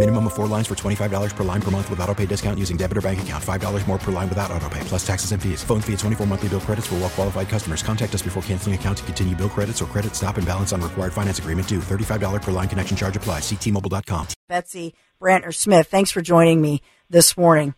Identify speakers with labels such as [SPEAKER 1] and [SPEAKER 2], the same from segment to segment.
[SPEAKER 1] Minimum of four lines for $25 per line per month with auto pay discount using debit or bank account. $5 more per line without auto pay, plus taxes and fees. Phone fee at 24 monthly bill credits for well qualified customers. Contact us before canceling account to continue bill credits or credit stop and balance on required finance agreement due. $35 per line connection charge applies. Ctmobile.com.
[SPEAKER 2] Betsy Brantner Smith, thanks for joining me this morning.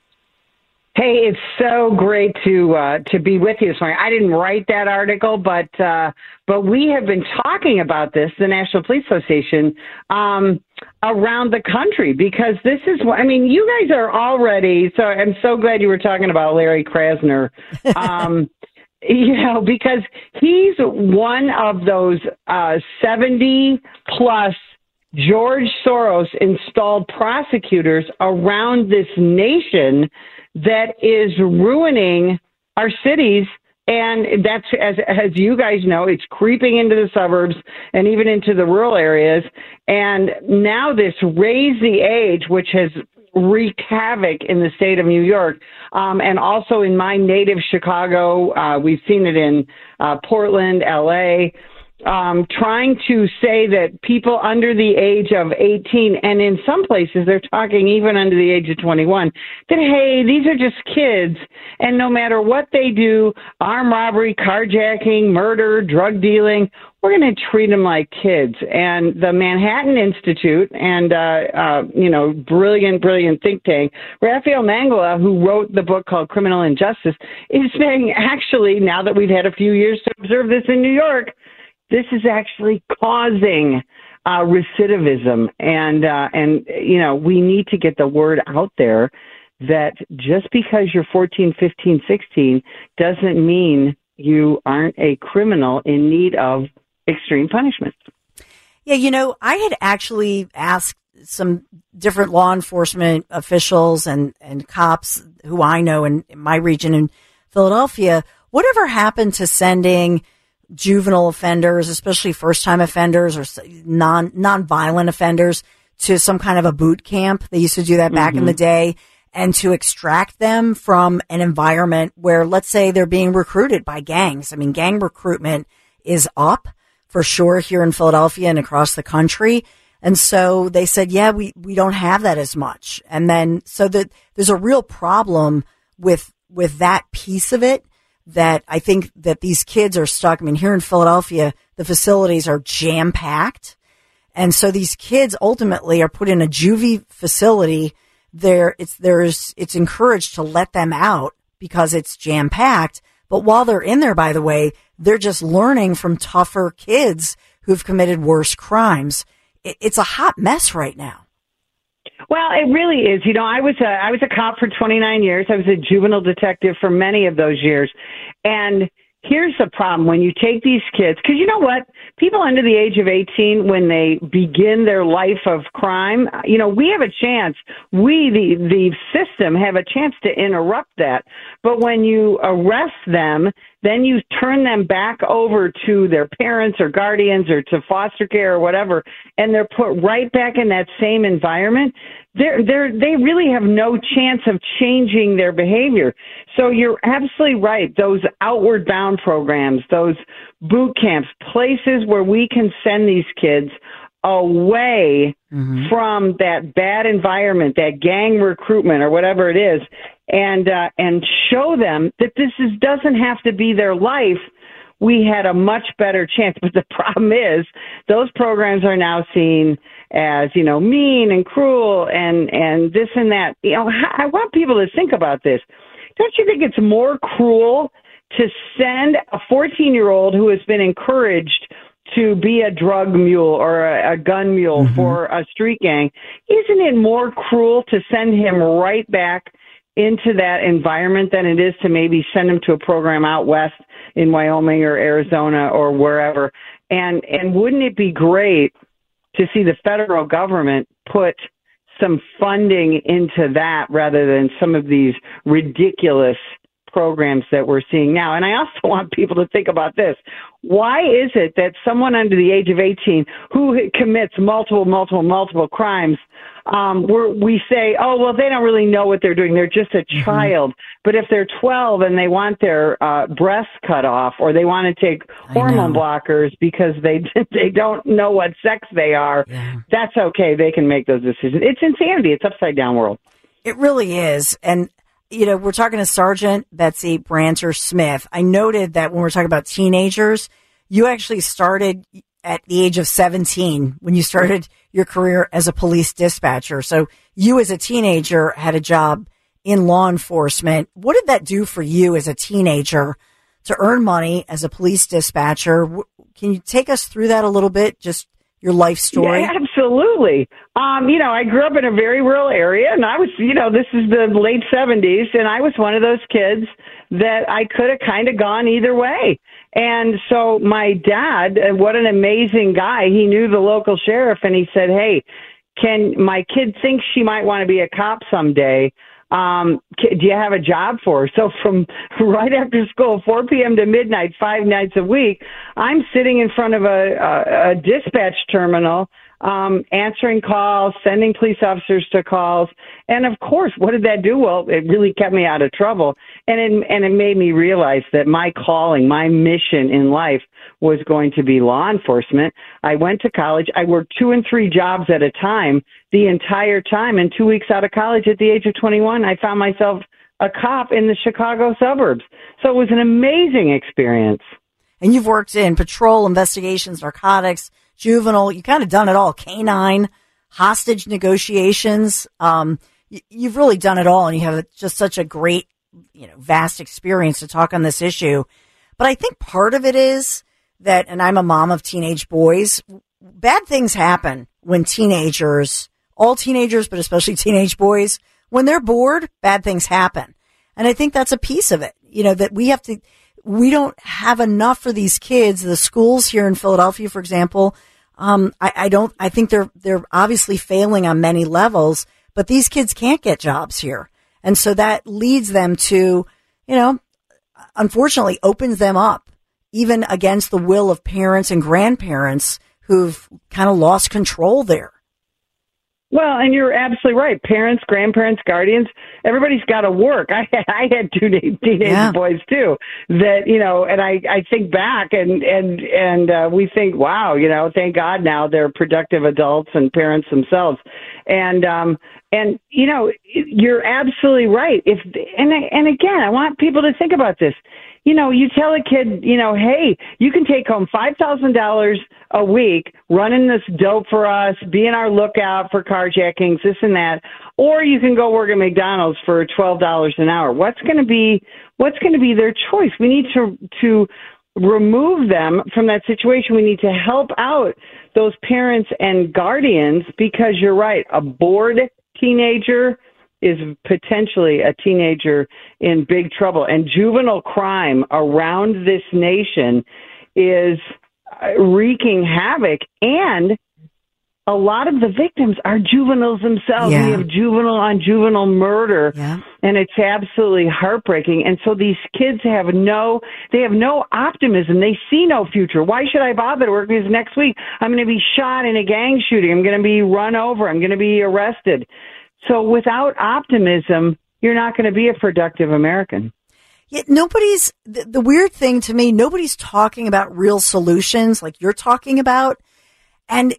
[SPEAKER 3] Hey, it's so great to uh, to be with you this morning. I didn't write that article, but uh, but we have been talking about this, the National Police Association, um, around the country because this is. what I mean, you guys are already. So I'm so glad you were talking about Larry Krasner. Um, you know, because he's one of those uh, 70 plus George Soros installed prosecutors around this nation that is ruining our cities. And that's, as, as you guys know, it's creeping into the suburbs and even into the rural areas. And now this raise the age, which has wreaked havoc in the state of New York, um, and also in my native Chicago. Uh, we've seen it in uh, Portland, LA um, trying to say that people under the age of 18, and in some places they're talking even under the age of 21, that hey, these are just kids, and no matter what they do, armed robbery, carjacking, murder, drug dealing, we're going to treat them like kids. And the Manhattan Institute and, uh, uh, you know, brilliant, brilliant think tank, Rafael Mangual, who wrote the book called Criminal Injustice, is saying actually, now that we've had a few years to observe this in New York, this is actually causing uh, recidivism, and uh, and you know we need to get the word out there that just because you're 14, 15, 16 doesn't mean you aren't a criminal in need of extreme punishment.
[SPEAKER 2] Yeah, you know, I had actually asked some different law enforcement officials and, and cops who I know in, in my region in Philadelphia, whatever happened to sending juvenile offenders, especially first time offenders or non non-violent offenders to some kind of a boot camp. They used to do that back mm-hmm. in the day and to extract them from an environment where let's say they're being recruited by gangs. I mean, gang recruitment is up for sure here in Philadelphia and across the country. And so they said, yeah, we, we don't have that as much. And then so that there's a real problem with, with that piece of it that I think that these kids are stuck. I mean, here in Philadelphia, the facilities are jam packed. And so these kids ultimately are put in a juvie facility. There, it's, there's, it's encouraged to let them out because it's jam packed. But while they're in there, by the way, they're just learning from tougher kids who've committed worse crimes. It, it's a hot mess right now.
[SPEAKER 3] Well, it really is. You know, I was a I was a cop for 29 years. I was a juvenile detective for many of those years. And here's the problem when you take these kids cuz you know what? People under the age of 18 when they begin their life of crime, you know, we have a chance. We the the system have a chance to interrupt that. But when you arrest them, then you turn them back over to their parents or guardians or to foster care or whatever, and they're put right back in that same environment. They're, they're, they really have no chance of changing their behavior. So you're absolutely right. Those outward bound programs, those boot camps, places where we can send these kids away mm-hmm. from that bad environment, that gang recruitment or whatever it is, and uh, and show them that this is doesn't have to be their life. We had a much better chance, but the problem is those programs are now seen as you know mean and cruel and and this and that. You know, I want people to think about this. Don't you think it's more cruel to send a 14 year old who has been encouraged to be a drug mule or a, a gun mule
[SPEAKER 2] Mm-hmm.
[SPEAKER 3] for a street gang, isn't it more cruel to send him right back into that environment than it is to maybe send them to a program out west in Wyoming or Arizona or wherever? And and wouldn't it be great to see the federal government put some funding into that rather than some of these ridiculous programs that we're seeing now. And I also want people to think about this. Why is it that someone under the age of 18 who commits multiple, multiple, multiple crimes, um, we're, we say, oh, well, they don't really know what they're doing. They're just a child. But if they're 12 and they want their uh, breasts cut off or they want to take hormone blockers because they they don't know what sex they are, that's okay. They can make those decisions. It's insanity. It's upside down world.
[SPEAKER 2] It really is. And, you know, we're talking to Sergeant Betsy Brantner Smith. I noted that when we're talking about teenagers, you actually started at the age of 17 when you started your career as a police dispatcher. So you as a teenager had a job in law enforcement. What did that do for you as a teenager to earn money as a police dispatcher? Can you take us through that a little bit? Just your life story?
[SPEAKER 3] Yeah, absolutely. Um, you know, I grew up in a very rural area, and I was, you know, this is the late '70s, and I was one of those kids that I could have kind of gone either way. And so my dad, uh, what an amazing guy! He knew the local sheriff, and he said, "Hey, can my kid think she might want to be a cop someday?" Um, do you have a job for her? So from right after school, 4 p.m. to midnight, five nights a week, I'm sitting in front of a, a, a dispatch terminal, um, answering calls, sending police officers to calls. And of course, what did that do? Well, it really kept me out of trouble. And it, and it made me realize that my calling, my mission in life was going to be law enforcement. I went to college. I worked two and three jobs at a time the entire time. And two weeks out of college at the age of 21, I found myself a cop in the Chicago suburbs. So it was an amazing experience.
[SPEAKER 2] And you've worked in patrol, investigations, narcotics, juvenile. You kind of done it all. Canine, hostage negotiations. Um, y- you've really done it all, and you have just such a great, you know, vast experience to talk on this issue. But I think part of it is that, and I'm a mom of teenage boys. Bad things happen when teenagers, all teenagers, but especially teenage boys, when they're bored, bad things happen. And I think that's a piece of it, you know, that we have to, we don't have enough for these kids. The schools here in Philadelphia, for example, um, I, I don't, I think they're, they're obviously failing on many levels, but these kids can't get jobs here. And so that leads them to, you know, unfortunately opens them up even against the will of parents and grandparents who've kind of lost control there.
[SPEAKER 3] Well, and you're absolutely right. Parents, grandparents, guardians, everybody's got to work. I I had two teenage
[SPEAKER 2] Yeah.
[SPEAKER 3] boys too. That you know, and I I think back and and and uh, we think, wow, you know, thank God now they're productive adults and parents themselves. And um and you know, you're absolutely right. If and and again, I want people to think about this. You know, you tell a kid, you know, hey, you can take home five thousand dollars a week running this dope for us, being our lookout for carjackings, this and that, or you can go work at McDonald's for twelve dollars an hour. What's going to be what's going to be their choice? We need to to remove them from that situation. We need to help out those parents and guardians because you're right. A bored teenager is potentially a teenager in big trouble. And juvenile crime around this nation is uh, wreaking havoc. And a lot of the victims are juveniles themselves.
[SPEAKER 2] Yeah.
[SPEAKER 3] We have juvenile on juvenile murder.
[SPEAKER 2] Yeah.
[SPEAKER 3] And it's absolutely heartbreaking. And so these kids have no, they have no optimism. They see no future. Why should I bother to work? Because next week I'm going to be shot in a gang shooting. I'm going to be run over. I'm going to be arrested. So without optimism, you're not going to be a productive American.
[SPEAKER 2] Yet nobody's, the, the weird thing to me, nobody's talking about real solutions like you're talking about. And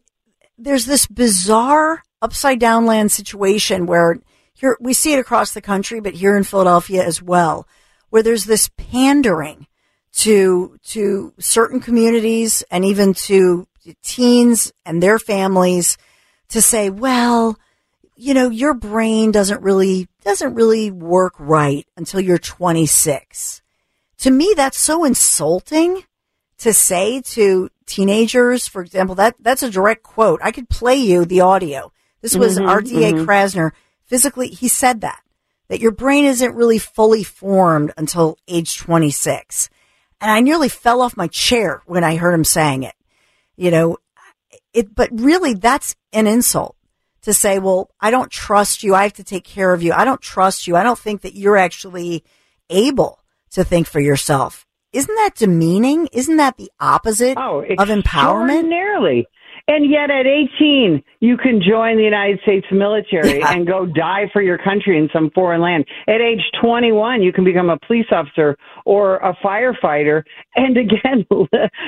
[SPEAKER 2] there's this bizarre upside down land situation where here we see it across the country, but here in Philadelphia as well, where there's this pandering to, to certain communities and even to teens and their families to say, well, you know, your brain doesn't really, doesn't really work right until you're 26. To me, that's so insulting to say to, teenagers, for example, that that's a direct quote. I could play you the audio. This was
[SPEAKER 3] Mhm,
[SPEAKER 2] RDA
[SPEAKER 3] mhm.
[SPEAKER 2] Krasner. Physically, he said that that your brain isn't really fully formed until age 26. And I nearly fell off my chair when I heard him saying it. You know, it, but really that's an insult to say, well, I don't trust you. I have to take care of you. I don't trust you. I don't think that you're actually able to think for yourself. Isn't that demeaning? Isn't that the opposite
[SPEAKER 3] Oh,
[SPEAKER 2] of empowerment?
[SPEAKER 3] Extraordinarily. And yet at 18, you can join the United States military
[SPEAKER 2] Yeah.
[SPEAKER 3] and go die for your country in some foreign land. At age 21, you can become a police officer or a firefighter. And again,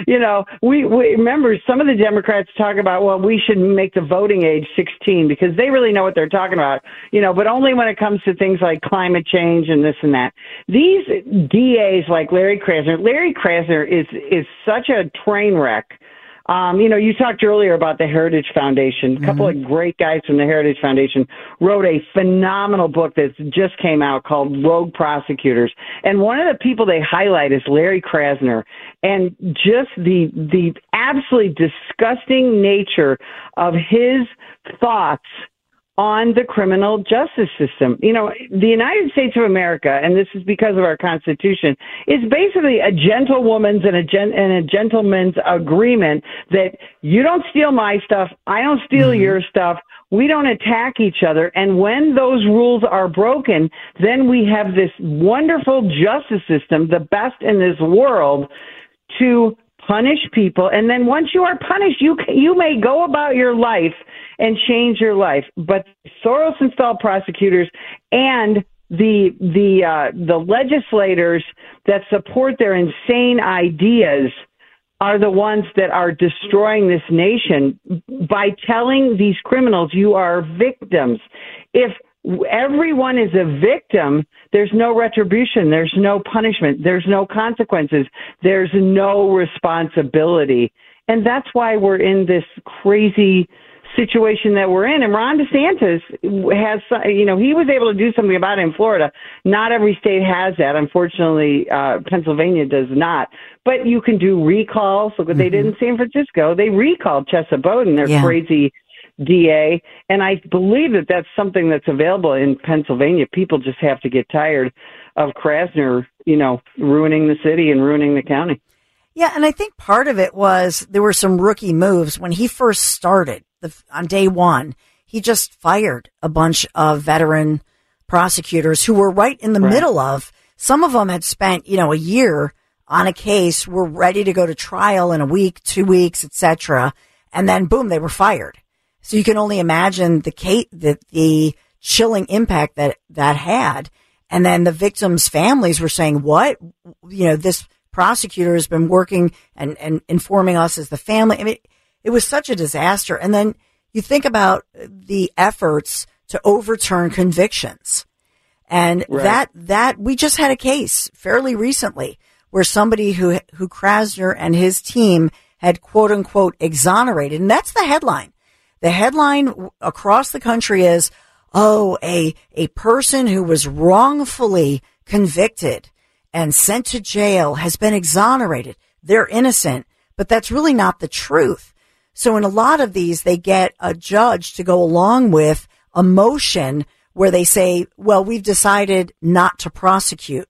[SPEAKER 3] you know, we, we remember some of the Democrats talk about, well, we should make the voting age 16 because they really know what they're talking about, you know, but only when it comes to things like climate change and this and that. These DAs like Larry Krasner, Larry Krasner is, is such a train wreck. Um, you know, you talked earlier about the Heritage Foundation. A couple of great guys from the Heritage Foundation wrote a phenomenal book that just came out called Rogue Prosecutors. And one of the people they highlight is Larry Krasner and just the, the absolutely disgusting nature of his thoughts on the criminal justice system. You know, the United States of America, and this is because of our Constitution, is basically a gentlewoman's and a, gen- and a gentleman's agreement that you don't steal my stuff, I don't steal mm-hmm. your stuff, we don't attack each other. And when those rules are broken, then we have this wonderful justice system, the best in this world, to punish people and then once you are punished you you may go about your life and change your life but Soros installed prosecutors and the the uh the legislators that support their insane ideas are the ones that are destroying this nation by telling these criminals you are victims if everyone is a victim, there's no retribution, there's no punishment, there's no consequences, there's no responsibility. And that's why we're in this crazy situation that we're in. And Ron DeSantis has, you know, he was able to do something about it in Florida. Not every state has that. Unfortunately, uh, Pennsylvania does not. But you can do recalls. Look what they did in San Francisco. They recalled Chesa Boudin, their
[SPEAKER 2] Yeah.
[SPEAKER 3] crazy DA. And I believe that that's something that's available in Pennsylvania. People just have to get tired of Krasner, you know, ruining the city and ruining the county.
[SPEAKER 2] Yeah, and I think part of it was there were some rookie moves when he first started the, on day one. He just fired a bunch of veteran prosecutors who were right in the
[SPEAKER 3] Right.
[SPEAKER 2] middle of. Some of them had spent you know a year on a case, were ready to go to trial in a week, two weeks, etc. And then boom, they were fired. So you can only imagine the Kate the the chilling impact that that had. And then the victims' families were saying, "What? You know, this prosecutor has been working and and informing us as the family." I mean, it was such a disaster. And then you think about the efforts to overturn convictions, and
[SPEAKER 3] Right.
[SPEAKER 2] that that we just had a case fairly recently where somebody who who Krasner and his team had quote unquote exonerated, and that's the headline. The headline across the country is, "Oh, a a person who was wrongfully convicted and sent to jail has been exonerated. They're innocent." But that's really not the truth. So in a lot of these, they get a judge to go along with a motion where they say, well, we've decided not to prosecute.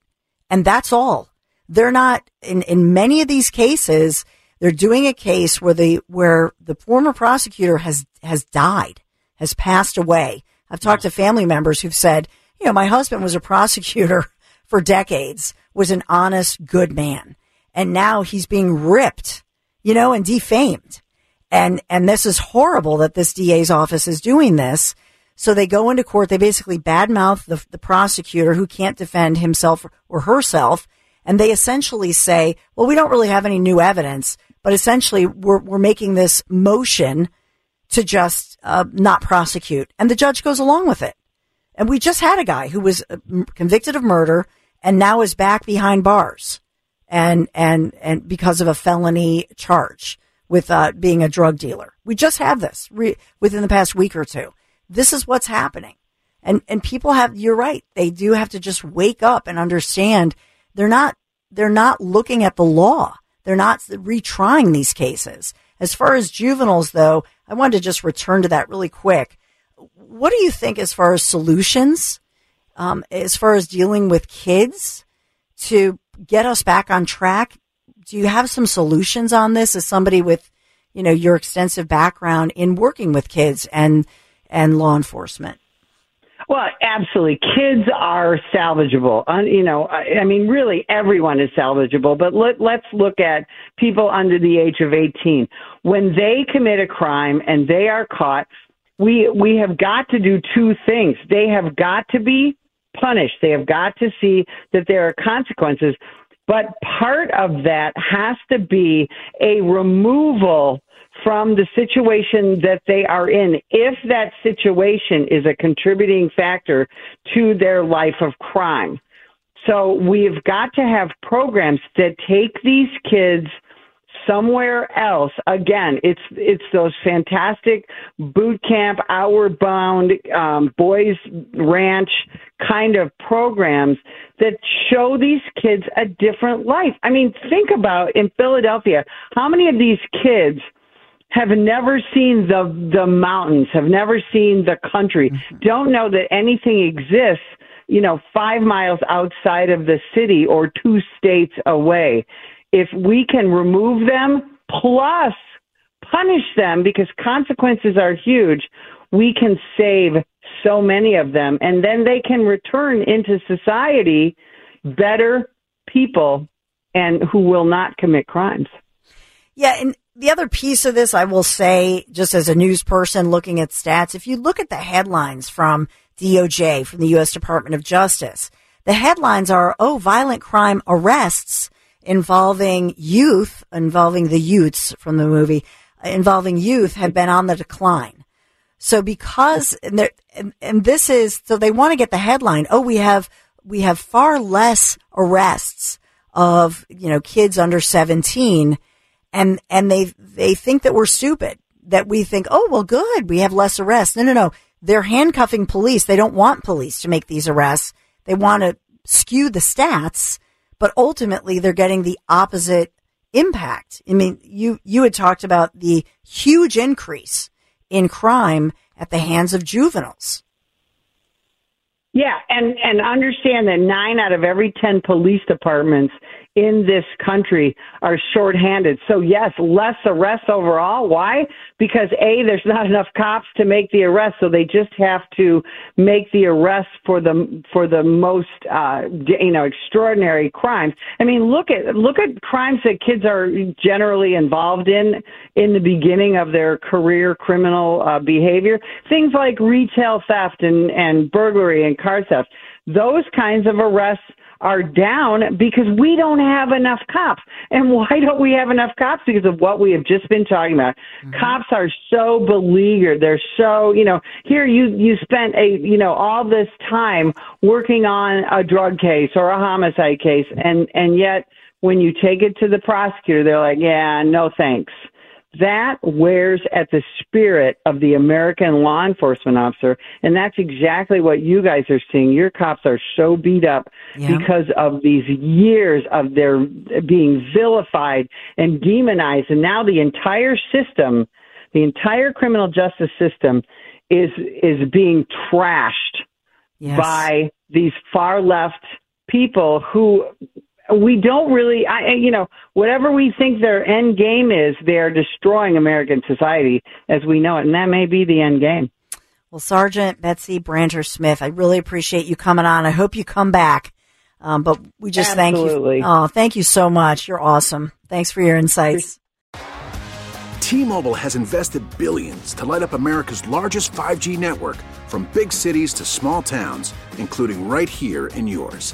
[SPEAKER 2] And that's all. They're not, in, in many of these cases, they're doing a case where the, where the former prosecutor has, has died, has passed away. I've talked to family members who've said, you know, my husband was a prosecutor for decades, was an honest, good man. And now he's being ripped, you know, and defamed. And, and this is horrible that this DA's office is doing this. So they go into court. They basically badmouth the, the prosecutor who can't defend himself or herself. And they essentially say, well, we don't really have any new evidence, but essentially we're, we're making this motion to just uh, not prosecute. And the judge goes along with it. And we just had a guy who was uh, convicted of murder and now is back behind bars and, and, and because of a felony charge with uh, being a drug dealer. We just have this re- within the past week or two. This is what's happening. And, and people have, you're right. They do have to just wake up and understand they're not, they're not looking at the law. they're not retrying these cases. As far as juveniles, though, I wanted to just return to that really quick. What do you think as far as solutions, um, as far as dealing with kids to get us back on track? Do you have some solutions on this as somebody with, you know, your extensive background in working with kids and, and law enforcement?
[SPEAKER 3] Well, absolutely. Kids are salvageable. Uh, you know, I, I mean, really, everyone is salvageable. But let, let's look at people under the age of 18. When they commit a crime and they are caught, we we have got to do two things. They have got to be punished. They have got to see that there are consequences. But part of that has to be a removal from the situation that they are in if that situation is a contributing factor to their life of crime. So we've got to have programs that take these kids somewhere else. Again, it's it's those fantastic boot camp, outward bound, um, boys ranch kind of programs that show these kids a different life. I mean, think about in Philadelphia, how many of these kids have never seen the the mountains, have never seen the country, mm-hmm. don't know that anything exists, you know, 5 miles outside of the city or two states away. If we can remove them plus punish them because consequences are huge, we can save so many of them and then they can return into society better people and who will not commit crimes.
[SPEAKER 2] Yeah, and the other piece of this, I will say, just as a news person looking at stats, if you look at the headlines from DOJ, from the U.S. Department of Justice, the headlines are, oh, violent crime arrests involving youth, involving the youths from the movie, uh, involving youth have been on the decline. So because, and, and, and this is, so they want to get the headline, oh, we have, we have far less arrests of, you know, kids under 17 and and they they think that we're stupid that we think oh well good we have less arrests. No no no. They're handcuffing police. They don't want police to make these arrests. They want to skew the stats but ultimately they're getting the opposite impact. I mean you you had talked about the huge increase in crime at the hands of juveniles.
[SPEAKER 3] Yeah, and and understand that nine out of every ten police departments in this country are shorthanded. So yes, less arrests overall. Why? Because A, there's not enough cops to make the arrest, so they just have to make the arrest for the for the most uh you know extraordinary crimes. I mean, look at look at crimes that kids are generally involved in in the beginning of their career criminal uh, behavior. Things like retail theft and and burglary and car theft. Those kinds of arrests are down because we don't have enough cops. And why don't we have enough cops? Because of what we have just been talking about. Mm-hmm. Cops are so beleaguered. They're so, you know, here you, you spent a, you know, all this time working on a drug case or a homicide case. And, and yet when you take it to the prosecutor, they're like, yeah, no thanks that wears at the spirit of the American law enforcement officer. And that's exactly what you guys are seeing. Your cops are so beat up yeah. because of these years of their being vilified and demonized. And now the entire system, the entire criminal justice system is, is being trashed yes. by these far left people who we don't really, I, you know, whatever we think their end game is, they're destroying American society as we know it, and that may be the end game.
[SPEAKER 2] Well, Sergeant Betsy Brantner Smith, I really appreciate you coming on. I hope you come back. Um, but we just
[SPEAKER 3] Absolutely.
[SPEAKER 2] thank you. Oh, thank you so much. You're awesome. Thanks for your insights.
[SPEAKER 4] T-Mobile has invested billions to light up America's largest 5G network, from big cities to small towns, including right here in yours.